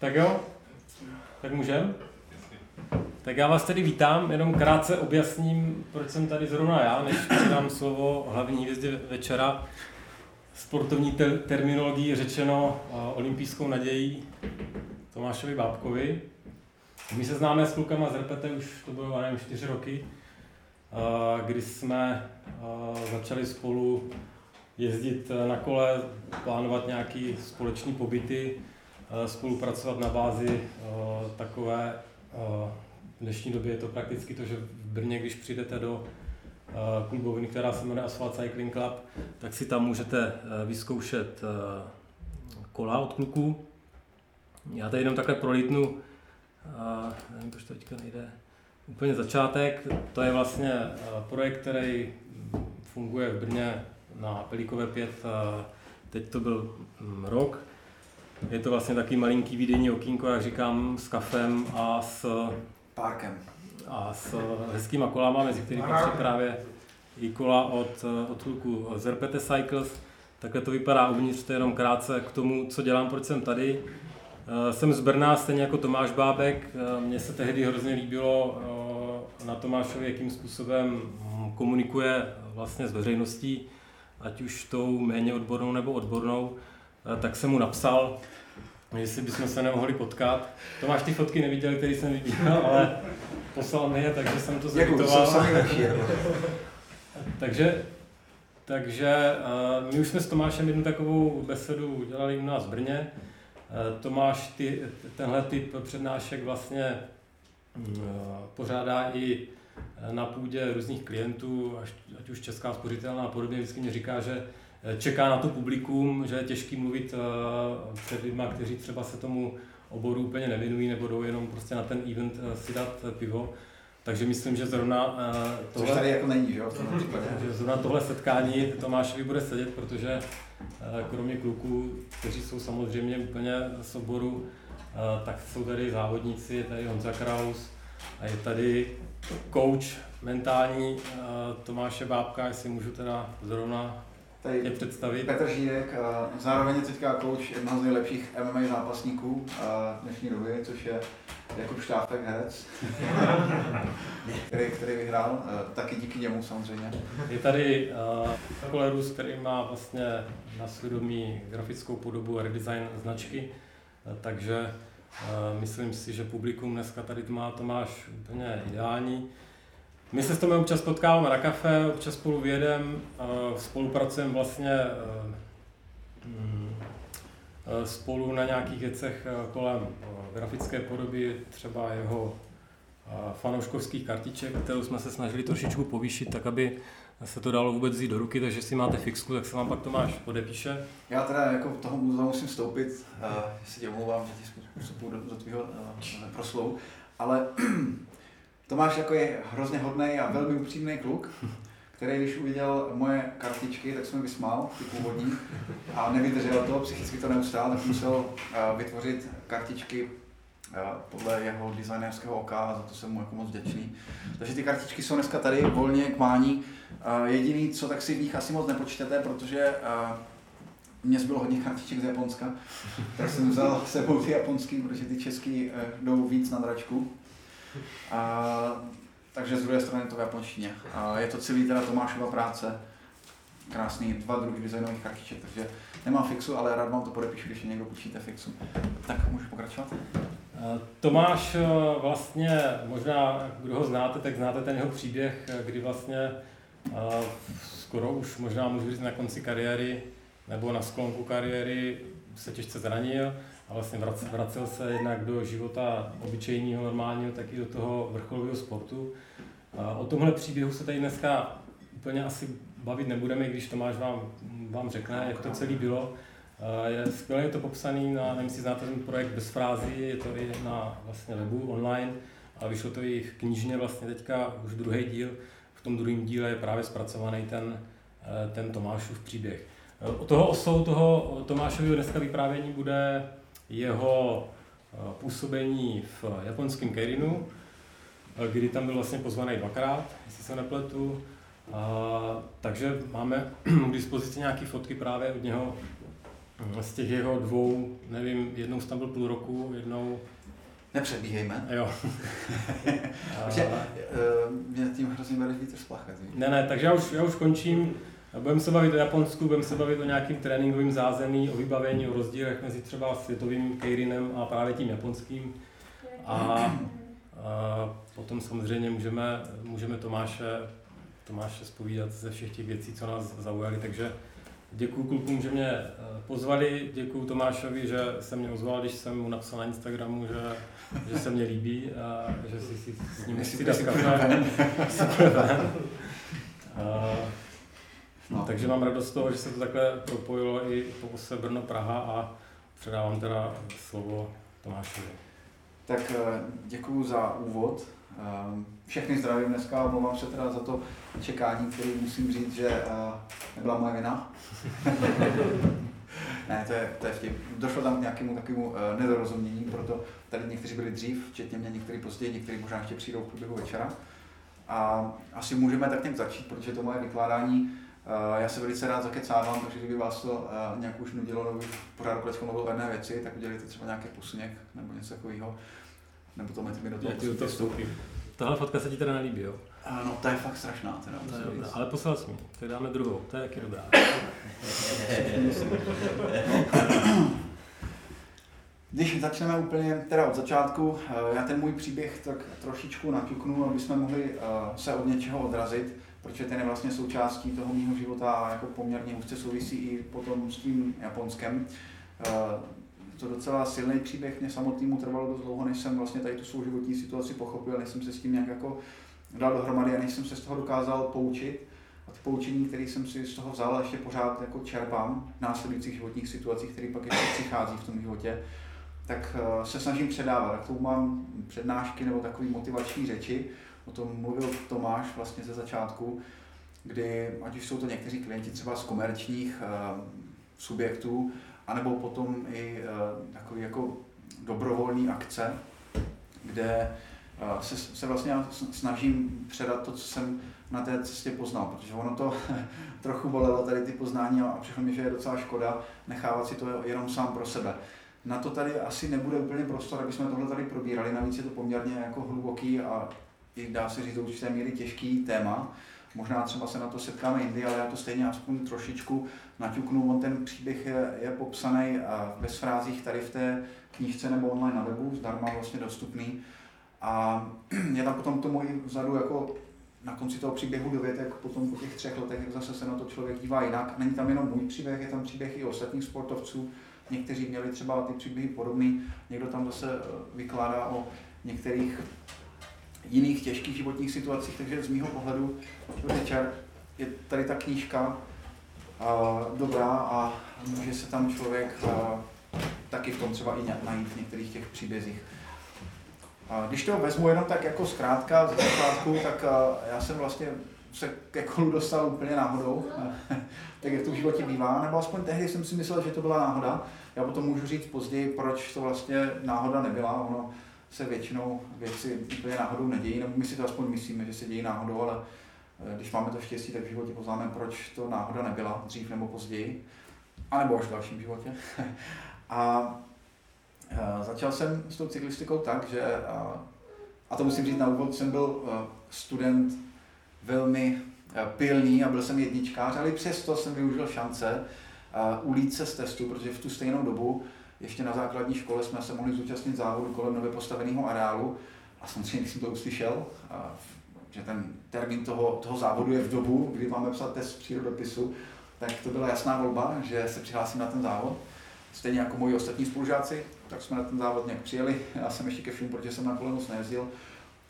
Tak jo, tak můžem? Tak já vás tedy vítám, jenom krátce objasním, proč jsem tady zrovna já, než předám slovo hlavní hvězdě večera. Sportovní te- terminologií řečeno uh, olympijskou nadějí Tomášovi Bábkovi. My se známe s klukama z Repete už to bylo, nevím, čtyři roky, uh, kdy jsme uh, začali spolu jezdit na kole, plánovat nějaké společné pobyty, spolupracovat na bázi takové, v dnešní době je to prakticky to, že v Brně, když přijdete do kluboviny, která se jmenuje Asphalt Cycling Club, tak si tam můžete vyzkoušet kola od kluků. Já tady jenom takhle prolítnu, nevím, proč to teďka nejde, úplně začátek. To je vlastně projekt, který funguje v Brně na Pelíkové 5, teď to byl mm, rok. Je to vlastně taky malinký výdejní okýnko, jak říkám, s kafem a s... Parkem. A s hezkýma kolama, mezi kterými patří právě i kola od, od kluku Zerpete Cycles. Takhle to vypadá uvnitř, to je jenom krátce k tomu, co dělám, proč jsem tady. Jsem z Brna, stejně jako Tomáš Bábek. Mně se tehdy hrozně líbilo na Tomášovi, jakým způsobem komunikuje vlastně s veřejností ať už tou méně odbornou nebo odbornou, eh, tak jsem mu napsal, jestli bychom se nemohli potkat. Tomáš ty fotky neviděl, který jsem vybíral, ale poslal mi je, takže jsem to zeditoval. takže, takže uh, my už jsme s Tomášem jednu takovou besedu udělali u nás v Brně. Uh, Tomáš ty, tenhle typ přednášek vlastně uh, pořádá i na půdě různých klientů, ať už Česká spořitelná a podobně, vždycky mě říká, že eh, čeká na to publikum, že je těžký mluvit eh, před lidmi, kteří třeba se tomu oboru úplně nevěnují nebo jdou jenom prostě na ten event eh, si dát pivo. Takže myslím, že zrovna tohle, Což tady jako není, jo? že zrovna tohle setkání Tomášovi bude sedět, protože kromě kluků, kteří jsou samozřejmě úplně z oboru, tak jsou tady závodníci, je tady Honza Kraus a je tady coach mentální Tomáše Bábka, jestli můžu teda zrovna Tady je představit. Petr Žídek, uh, zároveň je teďka coach jednoho z nejlepších MMA zápasníků uh, dnešní doby, což je Jakub Štáfek, herec, který, který vyhrál, uh, taky díky němu samozřejmě. Je tady uh, Kolerus, který má vlastně na svědomí grafickou podobu a redesign značky, uh, takže Myslím si, že publikum dneska tady má Tomáš úplně ideální. My se s tomu občas potkáváme na kafe, občas spolu vyjedeme, spolupracujeme vlastně mm, spolu na nějakých věcech kolem grafické podoby, třeba jeho fanouškovských kartiček, kterou jsme se snažili trošičku povýšit, tak aby se to dalo vůbec vzít do ruky, takže jestli máte fixku, tak se vám pak Tomáš podepíše. Já teda jako toho musím vstoupit, uh, se tě omlouvám, že ti vstupuju do, do tvého uh, proslovu, ale Tomáš jako je hrozně hodný a velmi upřímný kluk, který když uviděl moje kartičky, tak se mi vysmál, ty původní, a nevydržel to, psychicky to neustál, tak musel uh, vytvořit kartičky podle jeho designerského oka a za to jsem mu jako moc vděčný. Takže ty kartičky jsou dneska tady volně k mání. Jediný, co tak si v nich asi moc nepočtete, protože mě zbylo hodně kartiček z Japonska, tak jsem vzal sebou ty japonský, protože ty český eh, jdou víc na dračku. A, takže z druhé strany to v japonštině. A je to celý teda Tomášova práce, krásný dva druhy designových kartiček, takže nemám fixu, ale rád vám to podepíšu, když někdo počíte fixu. Tak můžu pokračovat? Tomáš eh, vlastně, možná kdo ho znáte, tak znáte ten jeho příběh, eh, kdy vlastně skoro už možná můžu říct na konci kariéry nebo na sklonku kariéry se těžce zranil a vlastně vracel se jednak do života obyčejného, normálního, tak i do toho vrcholového sportu. O tomhle příběhu se tady dneska úplně asi bavit nebudeme, když Tomáš vám, vám řekne, jak to celé bylo. Je skvěle je to popsaný, na, nevím, jestli znáte ten projekt bez frází, je to i na vlastně webu online, a vyšlo to i v knižně vlastně teďka už druhý díl, v tom druhém díle je právě zpracovaný ten, eh, ten Tomášův příběh. O toho osou toho Tomášového dneska vyprávění bude jeho eh, působení v japonském Keirinu, eh, kdy tam byl vlastně pozvaný dvakrát, jestli se nepletu. A, takže máme k dispozici nějaké fotky právě od něho z těch jeho dvou, nevím, jednou tam byl půl roku, jednou... Nepředbíhejme. Jo. Protože mě tím hrozně bereš vítr z plachet. Ne, ne, takže já už, já už končím. Budeme se bavit o Japonsku, budeme se bavit o nějakým tréninkovým zázemí, o vybavení, o rozdílech mezi třeba světovým Keirinem a právě tím japonským. A, a potom samozřejmě můžeme, můžeme Tomáše, Tomáše spovídat ze všech těch věcí, co nás zaujaly. Takže děkuji klukům, že mě eh, pozvali, děkuji Tomášovi, že se mě ozval, když jsem mu napsal na Instagramu, že, že se mě líbí a že si, si s ním chci dát kafe. No. Takže mám radost z toho, že se to takhle propojilo i po ose Brno Praha a předávám teda slovo Tomášovi. Tak eh, děkuji za úvod. Ehm, všechny zdravím dneska, omlouvám se teda za to čekání, který musím říct, že eh, nebyla moje vina. ne, to je, to je vtip. Došlo tam k nějakému takovému eh, nedorozumění, proto tady někteří byli dřív, včetně mě, někteří později, někteří možná ještě přijdou v průběhu večera. A asi můžeme tak nějak začít, protože to moje vykládání já se velice rád zakecávám, takže kdyby vás to nějak už nudilo, nebo pořád kolečko mluvil o jedné věci, tak udělejte třeba nějaký posuněk nebo něco takového. Nebo to mi do toho Já to vstoupím. Tahle fotka se ti teda nelíbí, jo? No, to je fakt strašná. Teda, to je dobrá, ale poslal jsi mi, tak dáme druhou, to je taky dobrá. Když začneme úplně teda od začátku, já ten můj příběh tak trošičku naťuknu, aby jsme mohli se od něčeho odrazit protože ten je vlastně součástí toho mého života a jako poměrně úzce souvisí i potom s tím Japonskem. Eh, to docela silný příběh, mě samotnému trvalo dost dlouho, než jsem vlastně tady tu svou životní situaci pochopil, než jsem se s tím nějak jako dal dohromady a než jsem se z toho dokázal poučit. A to poučení, které jsem si z toho vzal, ještě pořád jako čerpám v následujících životních situacích, které pak ještě přichází v tom životě, tak eh, se snažím předávat. K tomu mám přednášky nebo takové motivační řeči, o tom mluvil Tomáš vlastně ze začátku, kdy ať už jsou to někteří klienti třeba z komerčních uh, subjektů, anebo potom i uh, takový jako dobrovolný akce, kde uh, se, se vlastně snažím předat to, co jsem na té cestě poznal, protože ono to trochu bolelo tady ty poznání a přišlo mi, že je docela škoda nechávat si to jenom sám pro sebe. Na to tady asi nebude úplně prostor, aby jsme tohle tady probírali, navíc je to poměrně jako hluboký a i dá se říct do určité míry těžký téma. Možná třeba se na to setkáme jindy, ale já to stejně aspoň trošičku naťuknu. On ten příběh je, je popsaný bez frázích tady v té knížce nebo online na webu, zdarma vlastně dostupný. A je tam potom tomu i vzadu jako na konci toho příběhu dovětek, potom po těch třech letech zase se na to člověk dívá jinak. Není tam jenom můj příběh, je tam příběh i ostatních sportovců. Někteří měli třeba ty příběhy podobný, někdo tam zase eh, vykládá o některých jiných těžkých životních situacích, takže z mýho pohledu večer je tady ta knížka uh, dobrá a může se tam člověk uh, taky v tom třeba i najít v některých těch příbězích. Uh, když to vezmu jenom tak jako zkrátka z začátku, tak uh, já jsem vlastně se ke kolu dostal úplně náhodou, tak jak to v životě bývá, nebo aspoň tehdy jsem si myslel, že to byla náhoda. Já potom můžu říct později, proč to vlastně náhoda nebyla. Ono, se většinou věci úplně náhodou nedějí, nebo my si to aspoň myslíme, že se dějí náhodou, ale eh, když máme to štěstí, tak v životě poznáme, proč to náhoda nebyla, dřív nebo později, anebo až v dalším životě. a eh, začal jsem s tou cyklistikou tak, že, a to musím říct na úvod, jsem byl eh, student velmi pilný a byl jsem jedničkář, ale přesto jsem využil šance ulít se z testu, protože v tu stejnou dobu ještě na základní škole jsme se mohli zúčastnit závodu kolem nově postaveného areálu a samozřejmě, když jsem to uslyšel, že ten termín toho, toho závodu je v dobu, kdy máme psat test přírodopisu, tak to byla jasná volba, že se přihlásím na ten závod. Stejně jako moji ostatní spolužáci, tak jsme na ten závod nějak přijeli. Já jsem ještě ke všemu, protože jsem na kole moc nejezdil,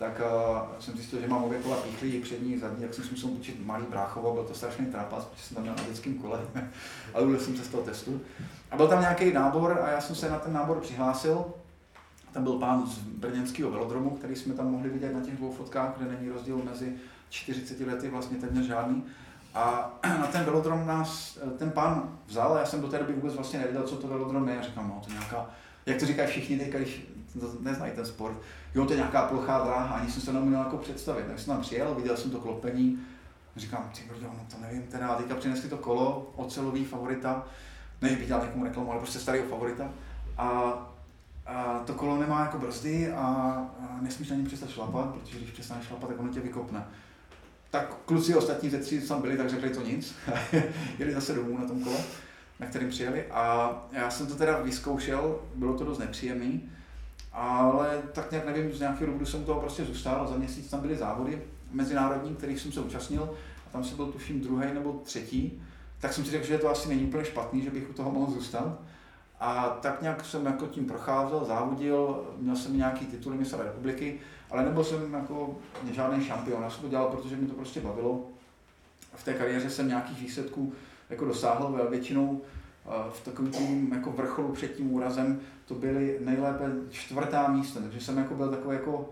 tak uh, jsem zjistil, že mám obě kola píchlí, přední, zadní, jak jsem si musel učit malý bráchovo, byl to strašný trapas, protože jsem tam měl na dětském kole, ale byl jsem se z toho testu. A byl tam nějaký nábor a já jsem se na ten nábor přihlásil. Tam byl pán z brněnského velodromu, který jsme tam mohli vidět na těch dvou fotkách, kde není rozdíl mezi 40 lety vlastně téměř žádný. A na ten velodrom nás ten pán vzal, já jsem do té doby vůbec vlastně nevěděl, co to velodrom je. Já říkám, no to nějaká, jak to říkají všichni teďka, když neznají ten sport, jo, to je nějaká plochá dráha, ani jsem se neměl jako představit. Tak jsem tam přijel, viděl jsem to klopení, říkám, ty brdo, no to nevím, teda, teďka přinesli to kolo, ocelový favorita, než bych dělal někomu reklamu, ale prostě starého favorita. A, a to kolo nemá jako brzdy a, a nesmíš na něm přestat šlapat, protože když přestaneš šlapat, tak ono tě vykopne. Tak kluci ostatní ze tří, co tam byli, tak řekli to nic. Jeli zase domů na tom kole, na kterým přijeli. A já jsem to teda vyzkoušel, bylo to dost nepříjemný, ale tak nějak nevím, z nějakého důvodu jsem toho prostě zůstal. Za měsíc tam byly závody mezinárodní, kterých jsem se účastnil. A tam si byl tuším druhý nebo třetí. Tak jsem si řekl, že to asi není úplně špatný, že bych u toho mohl zůstat. A tak nějak jsem jako tím procházel, závodil, měl jsem nějaký tituly mistra republiky, ale nebyl jsem jako žádný šampion. Já jsem to dělal, protože mi to prostě bavilo. V té kariéře jsem nějakých výsledků jako dosáhl, většinou v takovém tím jako vrcholu před tím úrazem to byly nejlépe čtvrtá místa, takže jsem jako byl takový jako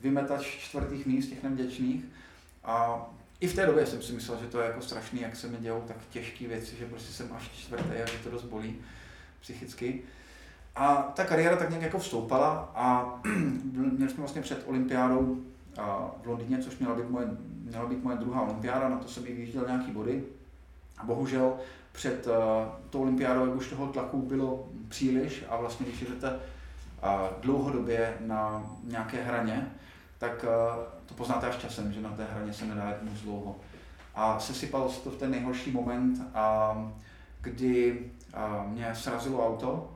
vymetač čtvrtých míst, těch nevděčných. A i v té době jsem si myslel, že to je jako strašný, jak se mi dějou tak těžké věci, že prostě jsem až čtvrtý a že to dost bolí psychicky. A ta kariéra tak nějak jako vstoupala a měli jsme vlastně před olympiádou v Londýně, což měla být moje, měla být moje druhá olympiáda, na to jsem i vyjížděl nějaký body. A bohužel před uh, tou olympiádou, jak už toho tlaku bylo příliš a vlastně když jdete uh, dlouhodobě na nějaké hraně, tak uh, to poznáte až časem, že na té hraně se nedá jít moc dlouho. A sesypalo se to v ten nejhorší moment, uh, kdy uh, mě srazilo auto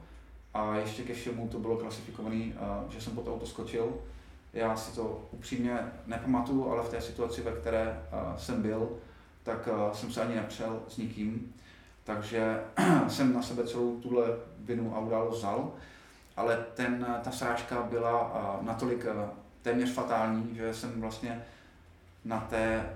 a ještě ke všemu to bylo klasifikované, že jsem pod auto skočil. Já si to upřímně nepamatuju, ale v té situaci, ve které uh, jsem byl, tak uh, jsem se ani nepřel s nikým. Takže jsem na sebe celou tuhle vinu a událost vzal, ale ten, ta srážka byla natolik téměř fatální, že jsem vlastně na té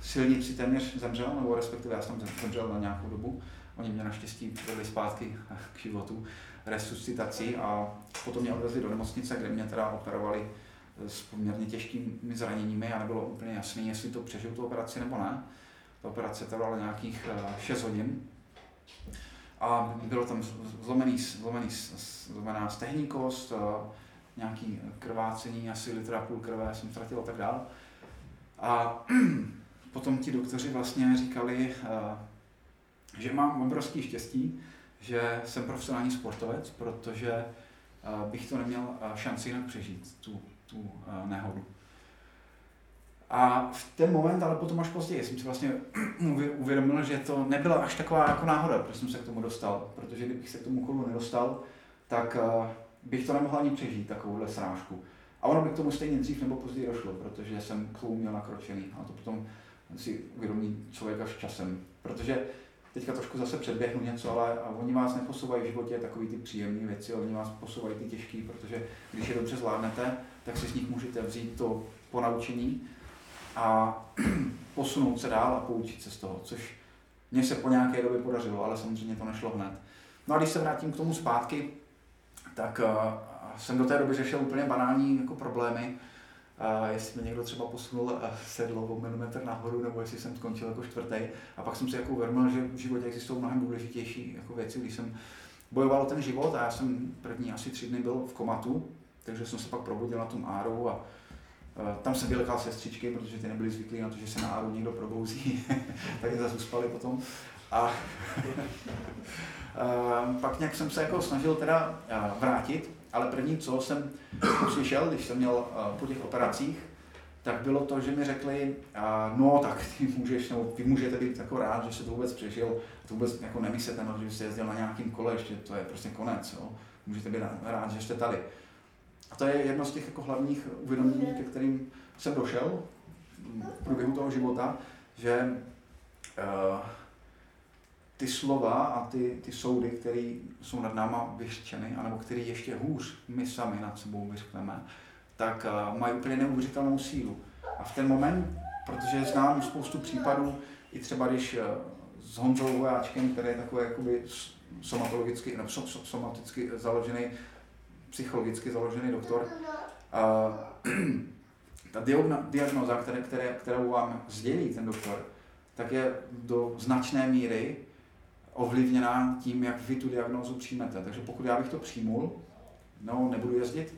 silnici téměř zemřel, nebo respektive já jsem zemřel na nějakou dobu. Oni mě naštěstí přivedli zpátky k životu, resuscitací a potom mě odvezli do nemocnice, kde mě teda operovali s poměrně těžkými zraněními a nebylo úplně jasné, jestli to přežiju tu operaci nebo ne. Ta operace trvala nějakých 6 eh, hodin. A bylo tam zlomený, zlomený, zlomená stehní kost, eh, nějaký krvácení, asi litra půl krve jsem ztratil a tak dále. A potom ti doktoři vlastně říkali, eh, že mám obrovský štěstí, že jsem profesionální sportovec, protože bych to neměl šanci jinak přežít, tu, tu nehodu. A v ten moment, ale potom až později, jsem si vlastně uvědomil, že to nebyla až taková jako náhoda, proč jsem se k tomu dostal. Protože kdybych se k tomu kolu nedostal, tak uh, bych to nemohl ani přežít, takovouhle srážku. A ono by k tomu stejně dřív nebo později došlo, protože jsem k tomu měl nakročený. A to potom si uvědomí člověk až časem. Protože teďka trošku zase předběhnu něco, ale oni vás neposouvají v životě takový ty příjemné věci, oni vás posouvají ty těžké, protože když je dobře zvládnete, tak si z nich můžete vzít to ponaučení a posunout se dál a poučit se z toho, což mně se po nějaké době podařilo, ale samozřejmě to nešlo hned. No a když se vrátím k tomu zpátky, tak uh, jsem do té doby řešil úplně banální jako problémy, uh, jestli mi někdo třeba posunul uh, sedlo o milimetr nahoru, nebo jestli jsem skončil jako čtvrtý. A pak jsem si jako uvědomil, že v životě existují mnohem důležitější jako věci, když jsem bojoval o ten život a já jsem první asi tři dny byl v komatu, takže jsem se pak probudil na tom áru a Eh, tam jsem vylekal sestřičky, protože ty nebyly zvyklí na to, že se na áru někdo probouzí, tak je zase uspali potom. A eh, pak nějak jsem se jako snažil teda eh, vrátit, ale první, co jsem uslyšel, když jsem měl po těch operacích, tak bylo to, že mi řekli, no tak ty můžeš, nebo vy můžete být jako rád, že se to vůbec přežil, to vůbec jako nemyslete, no, že jste jezdil na nějakým kole, ještě to je prostě konec, jo. můžete být rád, že jste tady. A to je jedno z těch jako hlavních uvědomění, ke kterým jsem došel v průběhu toho života, že uh, ty slova a ty, ty soudy, které jsou nad náma vyřčeny, anebo které ještě hůř my sami nad sebou vyřkneme, tak uh, mají úplně neuvěřitelnou sílu. A v ten moment, protože znám spoustu případů, i třeba když uh, s Honzou Vojáčkem, který je takový jakoby somatologicky, nebo somaticky založený psychologicky založený doktor. A, ta diagnoza, kterou vám sdělí ten doktor, tak je do značné míry ovlivněná tím, jak vy tu diagnózu přijmete. Takže pokud já bych to přijmul, no, nebudu jezdit,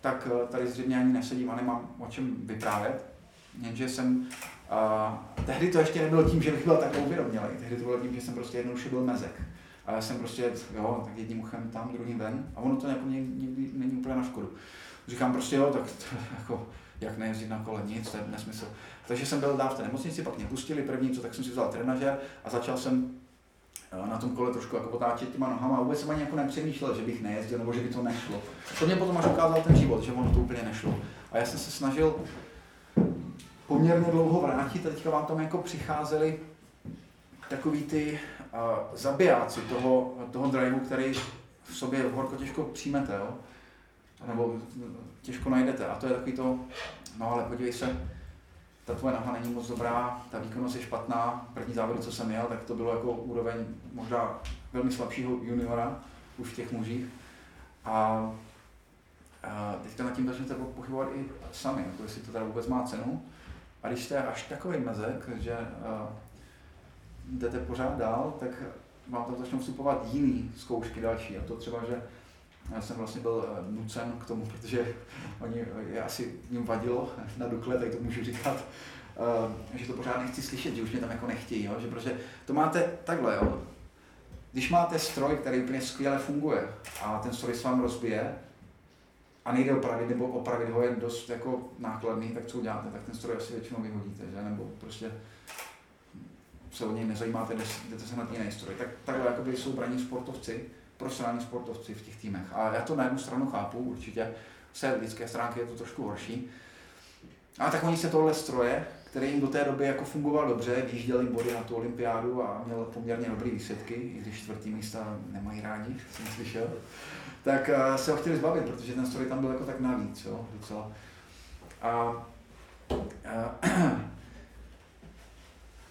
tak eh, tady zřejmě ani nesedím a nemám o čem vyprávět. Jenže jsem, uh, tehdy to ještě nebylo tím, že bych byl tak uvědomělý, tehdy to bylo tím, že jsem prostě jednoduše byl mezek. A já jsem prostě, jo, tak jedním uchem tam, druhým ven. A ono to jako někdy není úplně na škodu. Říkám prostě, jo, tak to, jako, jak nejezdit na kole, nic, to je nesmysl. Takže jsem byl dál v té nemocnici, pak mě pustili první, co tak jsem si vzal trenažer a začal jsem na tom kole trošku jako potáčet těma nohama a vůbec jsem ani jako nepřemýšlel, že bych nejezdil nebo že by to nešlo. To mě potom až ukázal ten život, že ono to úplně nešlo. A já jsem se snažil poměrně dlouho vrátit a teďka vám tam jako přicházeli takový ty uh, zabijáci toho, toho driveu, který v sobě horko těžko přijmete, jo? nebo těžko najdete. A to je takový to, no ale podívej se, ta tvoje noha není moc dobrá, ta výkonnost je špatná, první závod, co jsem jel, tak to bylo jako úroveň možná velmi slabšího juniora, už v těch mužích. A, a teďka nad tím začnete pochybovat i sami, jako jestli to teda vůbec má cenu. A když jste až takový mezek, že uh, jdete pořád dál, tak vám tam začnou vstupovat jiný zkoušky další. A to třeba, že já jsem vlastně byl nucen k tomu, protože oni, je asi jim vadilo na Dukle, tak to můžu říkat, že to pořád nechci slyšet, že už mě tam jako nechtějí, jo? že prostě to máte takhle, jo? když máte stroj, který úplně skvěle funguje a ten stroj se vám rozbije, a nejde opravit, nebo opravit ho je dost jako nákladný, tak co uděláte, tak ten stroj asi většinou vyhodíte, že? nebo prostě se o něj nezajímáte, jdete se na jiný stroj. Tak takhle jsou braní sportovci, profesionální sportovci v těch týmech. A já to na jednu stranu chápu, určitě se lidské stránky je to trošku horší. A tak oni se tohle stroje, který jim do té doby jako fungoval dobře, vyjížděli body na tu olympiádu a měl poměrně dobré výsledky, i když čtvrtý místa nemají rádi, jsem slyšel, tak eh, se ho chtěli zbavit, protože ten stroj tam byl jako tak navíc, jo, docela. A, a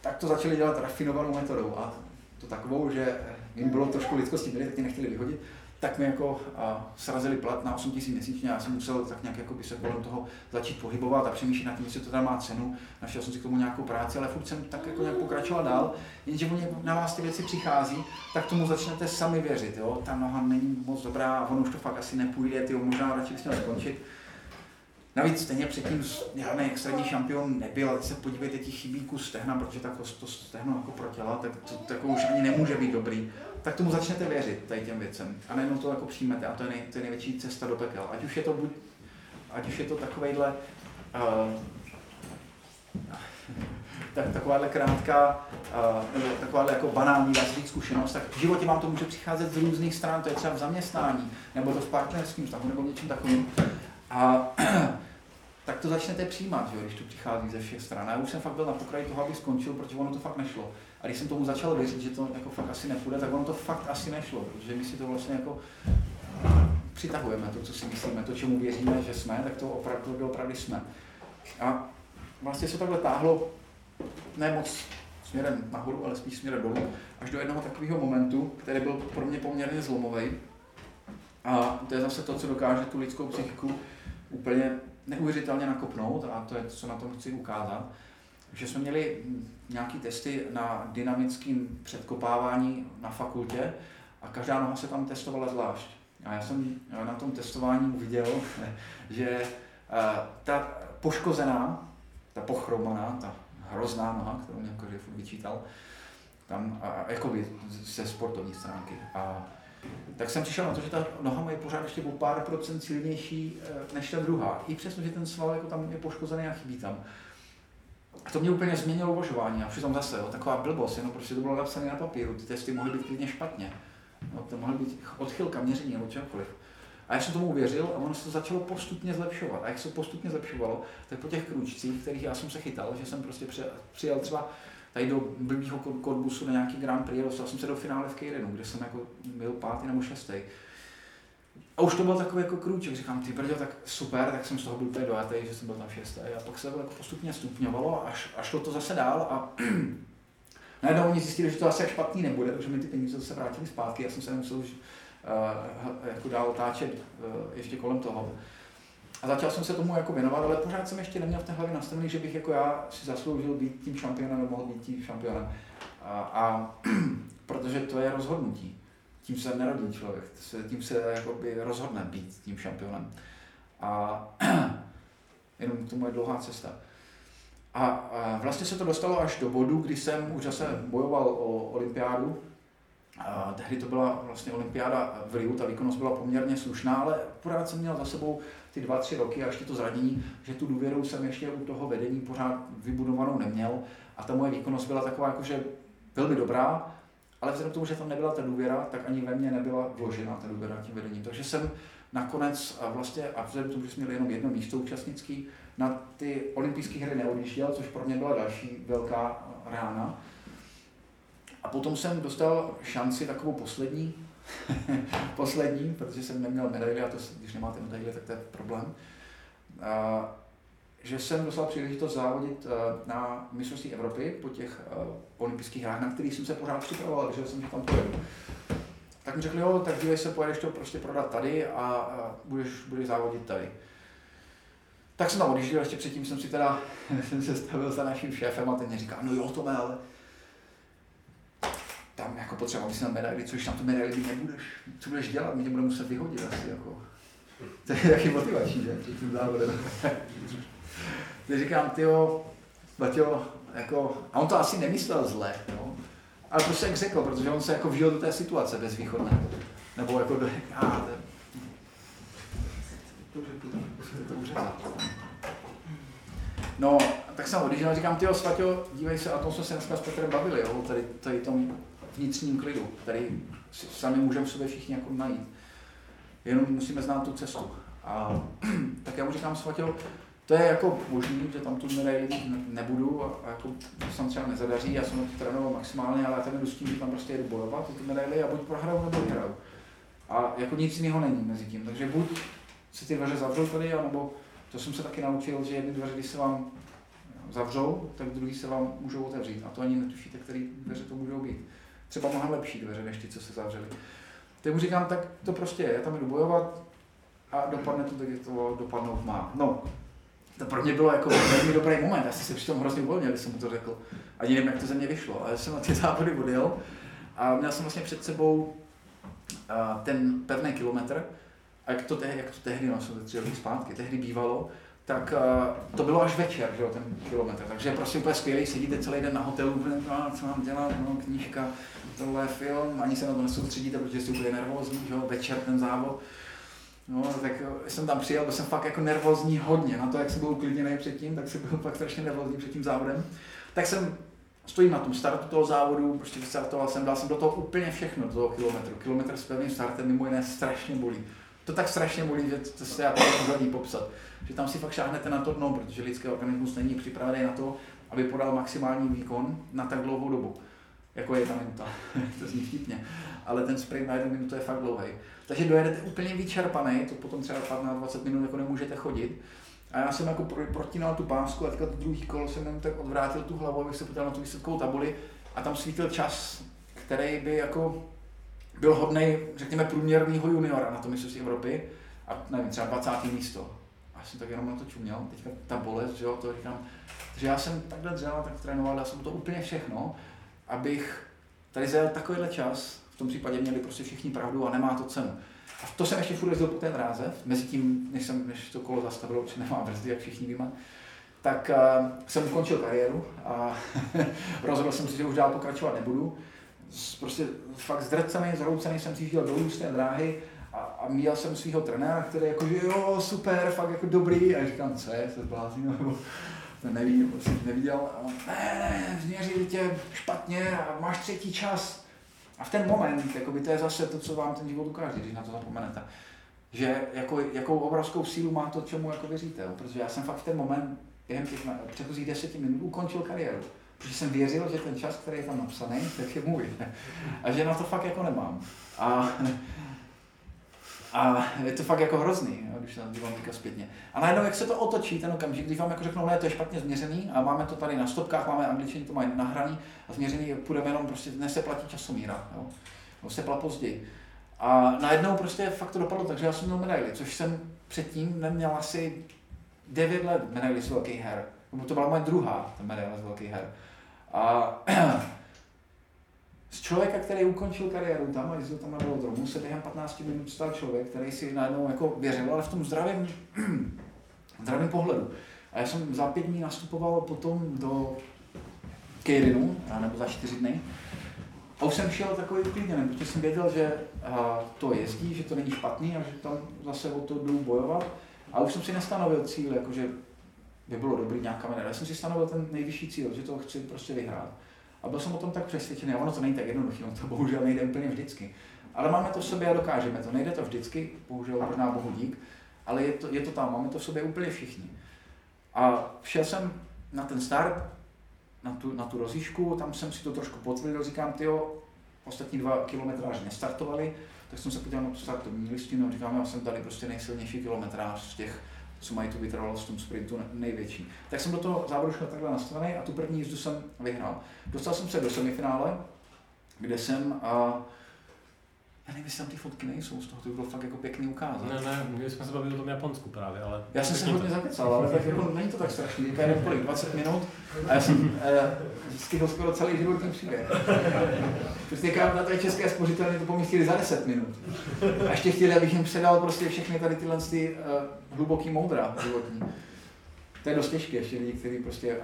tak to začali dělat rafinovanou metodou a to takovou, že jim bylo trošku lidskosti měli, tak tě nechtěli vyhodit, tak mi jako a, srazili plat na 8 000 měsíčně a já jsem musel tak nějak jako by se kolem toho začít pohybovat a přemýšlet nad tím, jestli to tam má cenu. Našel jsem si k tomu nějakou práci, ale furt jsem tak jako nějak pokračoval dál, jenže oni na vás ty věci přichází, tak tomu začnete sami věřit, jo? ta noha není moc dobrá ono už to fakt asi nepůjde, ty možná radši bys měl skončit. Navíc stejně předtím žádný extrémní šampion nebyl, ale se podívejte, ti chybí kus stehna, protože tak to stehno jako pro těla, tak to, to jako už ani nemůže být dobrý. Tak tomu začnete věřit, tady těm věcem. A najednou to jako přijmete. A to je, nej, to je největší cesta do pekel. Ať už je to buď, ať už je to takovejhle, uh, tak, takováhle krátká, uh, nebo takováhle jako banální, dá zkušenost, tak v životě vám to může přicházet z různých stran, to je třeba v zaměstnání, nebo to v partnerském vztahu, nebo něčím takovým. A tak to začnete přijímat, že, když to přichází ze všech stran. Já už jsem fakt byl na pokraji toho, aby skončil, protože ono to fakt nešlo. A když jsem tomu začal věřit, že to jako fakt asi nepůjde, tak ono to fakt asi nešlo, protože my si to vlastně jako přitahujeme, to, co si myslíme, to, čemu věříme, že jsme, tak to opravdu opravdu jsme. A vlastně se takhle táhlo ne moc směrem nahoru, ale spíš směrem dolů, až do jednoho takového momentu, který byl pro mě poměrně zlomový. A to je zase to, co dokáže tu lidskou psychiku úplně neuvěřitelně nakopnout a to je co na tom chci ukázat, že jsme měli nějaké testy na dynamickém předkopávání na fakultě a každá noha se tam testovala zvlášť. A já jsem na tom testování viděl, že eh, ta poškozená, ta pochromaná, ta hrozná noha, kterou mě jako vyčítal, tam jakoby ze sportovní stránky. A tak jsem přišel na to, že ta noha je pořád ještě o pár procent silnější eh, než ta druhá. I přesto, že ten sval jako tam je poškozený a chybí tam. A to mě úplně změnilo uvažování. A přitom zase, jo, taková blbost, jenom prostě to bylo napsané na papíru, ty testy mohly být klidně špatně. No, to mohly být odchylka, měření nebo čokoliv. A já jsem tomu uvěřil a ono se to začalo postupně zlepšovat. A jak se postupně zlepšovalo, tak po těch kručcích, kterých já jsem se chytal, že jsem prostě přijel třeba tady do blbýho kodbusu na nějaký Grand Prix, dostal jsem se do finále v Keirenu, kde jsem jako byl pátý nebo šestý. A už to byl takový jako krůček, říkám, ty brdě, tak super, tak jsem z toho byl úplně dojatý, že jsem byl tam šestý. A pak se to jako postupně stupňovalo, až, až šlo to zase dál a najednou oni zjistili, že to asi špatný nebude, protože mi ty peníze zase vrátili zpátky, já jsem se nemusel už uh, jako dál otáčet uh, ještě kolem toho. A začal jsem se tomu jako věnovat, ale pořád jsem ještě neměl v té hlavě nastavený, že bych jako já si zasloužil být tím šampionem nebo mohl být tím šampionem. A, a protože to je rozhodnutí. Tím se nerodí člověk, tím se jakoby rozhodne být tím šampionem. A jenom to moje dlouhá cesta. A, a vlastně se to dostalo až do bodu, kdy jsem už zase bojoval o olympiádu Tehdy to byla vlastně olympiáda v Riu, ta výkonnost byla poměrně slušná, ale pořád jsem měl za sebou ty dva, tři roky a ještě to zranění, že tu důvěru jsem ještě u toho vedení pořád vybudovanou neměl a ta moje výkonnost byla taková jakože velmi dobrá, ale vzhledem k tomu, že tam nebyla ta důvěra, tak ani ve mně nebyla vložena ta důvěra tím vedením. Takže jsem nakonec a vlastně, a vzhledem k tomu, že jsme měli jenom jedno místo účastnický, na ty olympijské hry neodjížděl, což pro mě byla další velká rána. A potom jsem dostal šanci takovou poslední, poslední, protože jsem neměl medaili a to, když nemáte medaile, tak to je problém. A, že jsem dostal příležitost závodit na mistrovství Evropy po těch olympijských hrách, na kterých jsem se pořád připravoval, že jsem že tam pojedu. Tak mi řekli, jo, tak dívej se, pojedeš to prostě prodat tady a, a budeš, budeš závodit tady. Tak jsem tam odjížděl, ještě předtím jsem si teda, jsem se stavil za naším šéfem a ten mě říká, no jo, to ale tam jako potřeba si na medaili, což na tu medaili nebudeš. Co budeš dělat? Mě bude muset vyhodit asi jako. To je taky motivační, že? Tím závodem. Teď říkám, tyjo, Baťo, jako, a on to asi nemyslel zle, jo? ale prostě jak řekl, protože on se jako vžil do té situace bezvýchodné. Nebo jako do, a, to, No, tak jsem odjížděl a říkám, tyjo, Svatě, dívej se, a to jsme se dneska s Petrem bavili, jo, tady, tady tom vnitřním klidu, který sami můžeme sobě všichni jako najít. Jenom musíme znát tu cestu. A tak já mu říkám, Svatě, to je jako možný, že tam tu medaili nebudu a, a jako to se třeba nezadaří, já jsem to trénoval maximálně, ale já tam jdu s tím, že tam prostě jedu bojovat ty medaily a buď prohraju nebo vyhraju. A jako nic jiného není mezi tím, takže buď se ty dveře zavřou tady, nebo to jsem se taky naučil, že jedny dveře, když se vám zavřou, tak druhý se vám můžou otevřít. A to ani netušíte, které dveře to můžou být. Třeba mnohem lepší dveře, než ty, co se zavřely. Tak mu říkám, tak to prostě je, já tam jdu bojovat a dopadne to tak, jak to dopadnout má. No, to pro mě bylo jako velmi dobrý moment, já jsem se přitom hrozně uvolnil, když jsem mu to řekl. Ani nevím, jak to ze mě vyšlo, ale jsem na ty závody odjel a měl jsem vlastně před sebou ten pevný kilometr, a jak to, tehdy, jak to tehdy, no, jsou to tři zpátky, tehdy bývalo, tak uh, to bylo až večer, že jo, ten kilometr. Takže prostě úplně skvělý, sedíte celý den na hotelu, no, co mám dělat, no, knížka, tohle film, ani se na to nesoustředíte, protože jste úplně nervózní, že jo, večer ten závod. No, tak jsem tam přijel, byl jsem fakt jako nervózní hodně, na to, jak jsem byl uklidněný předtím, tak jsem byl fakt strašně nervózní před tím závodem. Tak jsem stojím na tom startu toho závodu, prostě vystartoval jsem, dal jsem do toho úplně všechno, do toho kilometru. Kilometr s pevným startem mimo jiné strašně bolí to tak strašně bolí, že to se jako nevadí popsat. Že tam si fakt šáhnete na to dno, protože lidský organismus není připravený na to, aby podal maximální výkon na tak dlouhou dobu. Jako je ta minuta. to zní vtipně. Ale ten sprint na jednu minutu je fakt dlouhý. Takže dojedete úplně vyčerpaný, to potom třeba 15-20 minut jako nemůžete chodit. A já jsem jako protinal tu pásku a teďka to druhý kolo jsem jenom tak odvrátil tu hlavu, abych se podíval na tu výsledkovou tabuli a tam svítil čas, který by jako byl hodný, řekněme, průměrného juniora na tom mistrovství Evropy a nevím, třeba 20. místo. A jsem tak jenom na to čuměl, teďka ta bolest, že jo, to říkám. Takže já jsem takhle dřel, tak trénoval, dal jsem to úplně všechno, abych tady zajel takovýhle čas, v tom případě měli prostě všichni pravdu a nemá to cenu. A to jsem ještě furt jezdil po té dráze, mezi tím, než, jsem, než to kolo zastavilo, protože nemá brzdy, jak všichni víme, tak uh, jsem ukončil kariéru a rozhodl jsem si, že už dál pokračovat nebudu prostě fakt zdrcený, zhroucený jsem si šel dolů z té dráhy a, a měl jsem svého trenéra, který jako, že jo, super, fakt jako dobrý. A říkám, co je, se zbláznil, nebo to neví, prostě neviděl. A ne, ne, změřili tě špatně a máš třetí čas. A v ten moment, jakoby to je zase to, co vám ten život ukáže, když na to zapomenete. Že jako, jakou obrovskou sílu má to, čemu jako věříte. Protože já jsem fakt v ten moment během těch předchozích deseti minut ukončil kariéru. Protože jsem věřil, že ten čas, který je tam napsaný, tak je můj. A že na to fakt jako nemám. A, a je to fakt jako hrozný, když se dívám teďka zpětně. A najednou, jak se to otočí, ten okamžik, když vám jako řeknou, ne, to je špatně změřený a máme to tady na stopkách, máme angličani to mají nahraný a změřený, půjdeme jenom prostě, dnes se platí časomíra, jo. No, se plat později. A najednou prostě fakt to dopadlo, takže já jsem měl medaili, což jsem předtím neměl asi 9 let medaili z velkých her. To byla moje druhá medaile z velkých her. A z člověka, který ukončil kariéru tam a jezdil tam na velodromu, se během 15 minut stal člověk, který si najednou jako věřil, ale v tom zdravém, zdravém pohledu. A já jsem za pět dní nastupoval potom do Keirinu, nebo za čtyři dny. A už jsem šel takový uklidněný, protože jsem věděl, že to jezdí, že to není špatný a že tam zase o to jdu bojovat. A už jsem si nestanovil cíl, jakože by bylo dobrý nějaká medaile. Já jsem si stanovil ten nejvyšší cíl, že to chci prostě vyhrát. A byl jsem o tom tak přesvědčený, a ono to není tak jednoduché, ono to bohužel nejde úplně vždycky. Ale máme to v sobě a dokážeme to. Nejde to vždycky, bohužel možná bohu dík, ale je to, je to tam, máme to v sobě úplně všichni. A šel jsem na ten start, na tu, na tu rozíšku, tam jsem si to trošku potvrdil, říkám, ty ostatní dva kilometráři nestartovali, tak jsem se podíval na tu startovní listinu říkám, já jsem tady prostě nejsilnější kilometrář z těch, co mají tu vytrvalost v tom sprintu největší. Tak jsem do toho závodu šel takhle nastavený a tu první jízdu jsem vyhrál. Dostal jsem se do semifinále, kde jsem a já nevím, jestli tam ty fotky nejsou, z toho to by bylo fakt jako pěkný ukázat. Ne, ne, my jsme se bavili o tom Japonsku právě, ale... Já jsem se hodně zakecal, ale tak jako není to tak strašný, teďka jenom kolik, 20 minut a já jsem eh, stihl skoro celý životní příběh. Prostě na té české spořitelně to pomístili za 10 minut. A ještě chtěli, abych jim předal prostě všechny tady tyhle ty, uh, hluboký moudra životní. To je dost těžké, ještě lidi, kteří prostě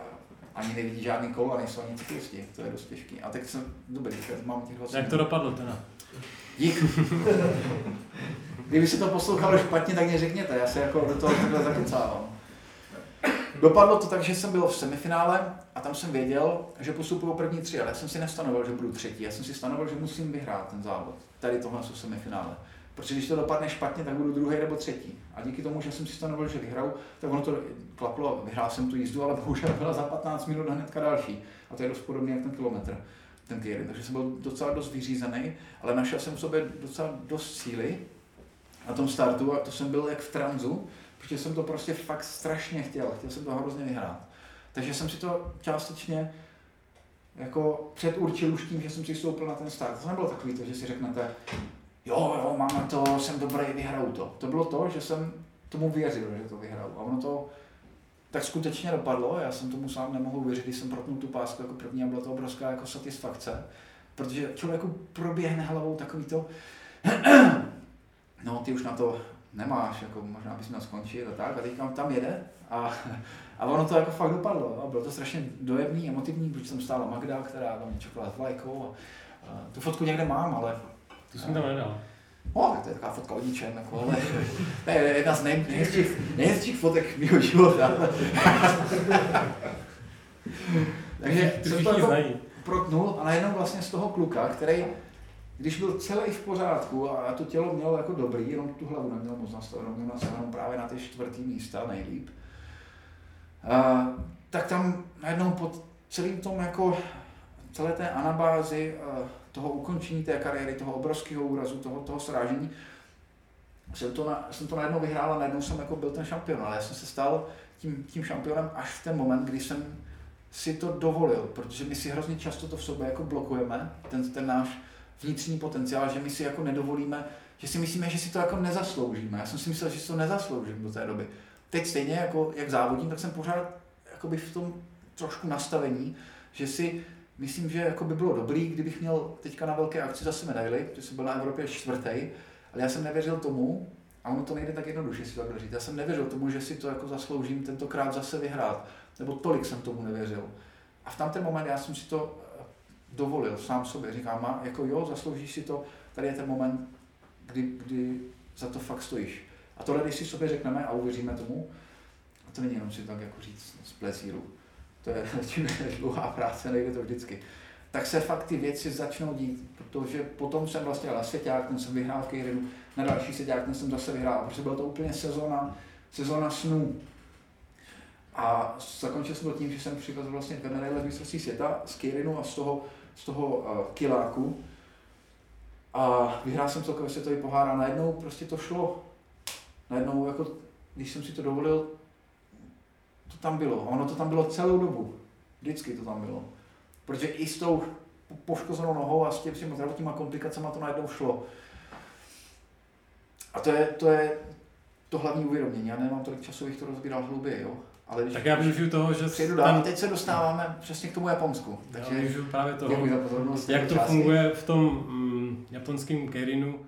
ani nevidí žádný kolo a nejsou ani cyklisti, to je dost těžké. A tak jsem, dobrý, tak mám těch 20 Jak to dopadlo teda? Dík. Kdyby se to poslouchalo špatně, tak mě řekněte, já se jako do toho takhle zakecávám. Dopadlo to tak, že jsem byl v semifinále a tam jsem věděl, že postupuju první tři, ale já jsem si nestanovil, že budu třetí. Já jsem si stanovil, že musím vyhrát ten závod. Tady tohle jsou semifinále. Protože když to dopadne špatně, tak budu druhý nebo třetí. A díky tomu, že jsem si stanovil, že vyhraju, tak ono to klaplo, vyhrál jsem tu jízdu, ale bohužel byla za 15 minut hnedka další. A to je dost podobné jak ten kilometr ten týden. Takže jsem byl docela dost vyřízený, ale našel jsem v sobě docela dost síly na tom startu a to jsem byl jak v tranzu, protože jsem to prostě fakt strašně chtěl, chtěl jsem to hrozně vyhrát. Takže jsem si to částečně jako předurčil už tím, že jsem si stoupil na ten start. To nebylo takový to, že si řeknete, jo, jo, mám to, jsem dobrý, vyhraju to. To bylo to, že jsem tomu věřil, že to vyhraju. A ono to tak skutečně dopadlo. Já jsem tomu sám nemohl uvěřit, když jsem protnul tu pásku jako první a byla to obrovská jako satisfakce. Protože člověku proběhne hlavou takový to, no ty už na to nemáš, jako možná bys měl skončit a tak, a teďka tam jede a, a ono to jako fakt dopadlo. A bylo to strašně dojemný, emotivní, protože jsem stála Magda, která tam čekala s vlajkou a, a tu fotku někde mám, ale... Tu jsem tam nedal. No, tak to je taková fotka o ničem, jako, ale to je jedna z nej, nejhezčích, nejhezčích fotek mého života. Takže jsem to jako protnul a najednou vlastně z toho kluka, který, když byl celý v pořádku a to tělo mělo jako dobrý, jenom tu hlavu neměl moc nastavenou, měl nastavenou právě na ty čtvrtý místa nejlíp, a, tak tam najednou pod celým tom jako celé té anabázi toho ukončení té kariéry, toho obrovského úrazu, toho, toho srážení, jsem to, na, jsem to najednou vyhrál a najednou jsem jako byl ten šampion, ale já jsem se stal tím, tím šampionem až v ten moment, kdy jsem si to dovolil, protože my si hrozně často to v sobě jako blokujeme, ten, ten náš vnitřní potenciál, že my si jako nedovolíme, že si myslíme, že si to jako nezasloužíme. Já jsem si myslel, že si to nezasloužím do té doby. Teď stejně jako jak závodím, tak jsem pořád jakoby v tom trošku nastavení, že si myslím, že jako by bylo dobrý, kdybych měl teďka na velké akci zase medaily, protože jsem byl na Evropě čtvrtý, ale já jsem nevěřil tomu, a ono to nejde tak jednoduše si takhle říct, já jsem nevěřil tomu, že si to jako zasloužím tentokrát zase vyhrát, nebo tolik jsem tomu nevěřil. A v tamten moment já jsem si to eh, dovolil sám sobě, říkám, má, jako jo, zasloužíš si to, tady je ten moment, kdy, kdy za to fakt stojíš. A tohle, když si sobě řekneme a uvěříme tomu, a to není jenom si tak jako říct z plesíru, to je, je dlouhá práce, nejde to vždycky, tak se fakt ty věci začnou dít, protože potom jsem vlastně na svěťák, ten jsem vyhrál v Kejrinu, na další svěťák, ten jsem zase vyhrál, protože byla to úplně sezóna, sezóna snů. A zakončil jsem to tím, že jsem přivezl vlastně dvě medaile z mistrovství světa z Kejrinu a z toho, z toho uh, kiláku. A vyhrál jsem celkově světový pohár a najednou prostě to šlo. Najednou, jako, když jsem si to dovolil, to tam bylo. A ono to tam bylo celou dobu. Vždycky to tam bylo. Protože i s tou poškozenou nohou a s těmi zdravotníma komplikacemi to najednou šlo. A to je, to je to hlavní uvědomění. Já nemám tolik času, abych to rozbíral hlouběji, jo. Ale když, tak já využiju toho, že... Přijdu dál, ten... teď se dostáváme přesně k tomu Japonsku. Takže já využiju právě toho. Jak to funguje v tom mm, japonském keirinu,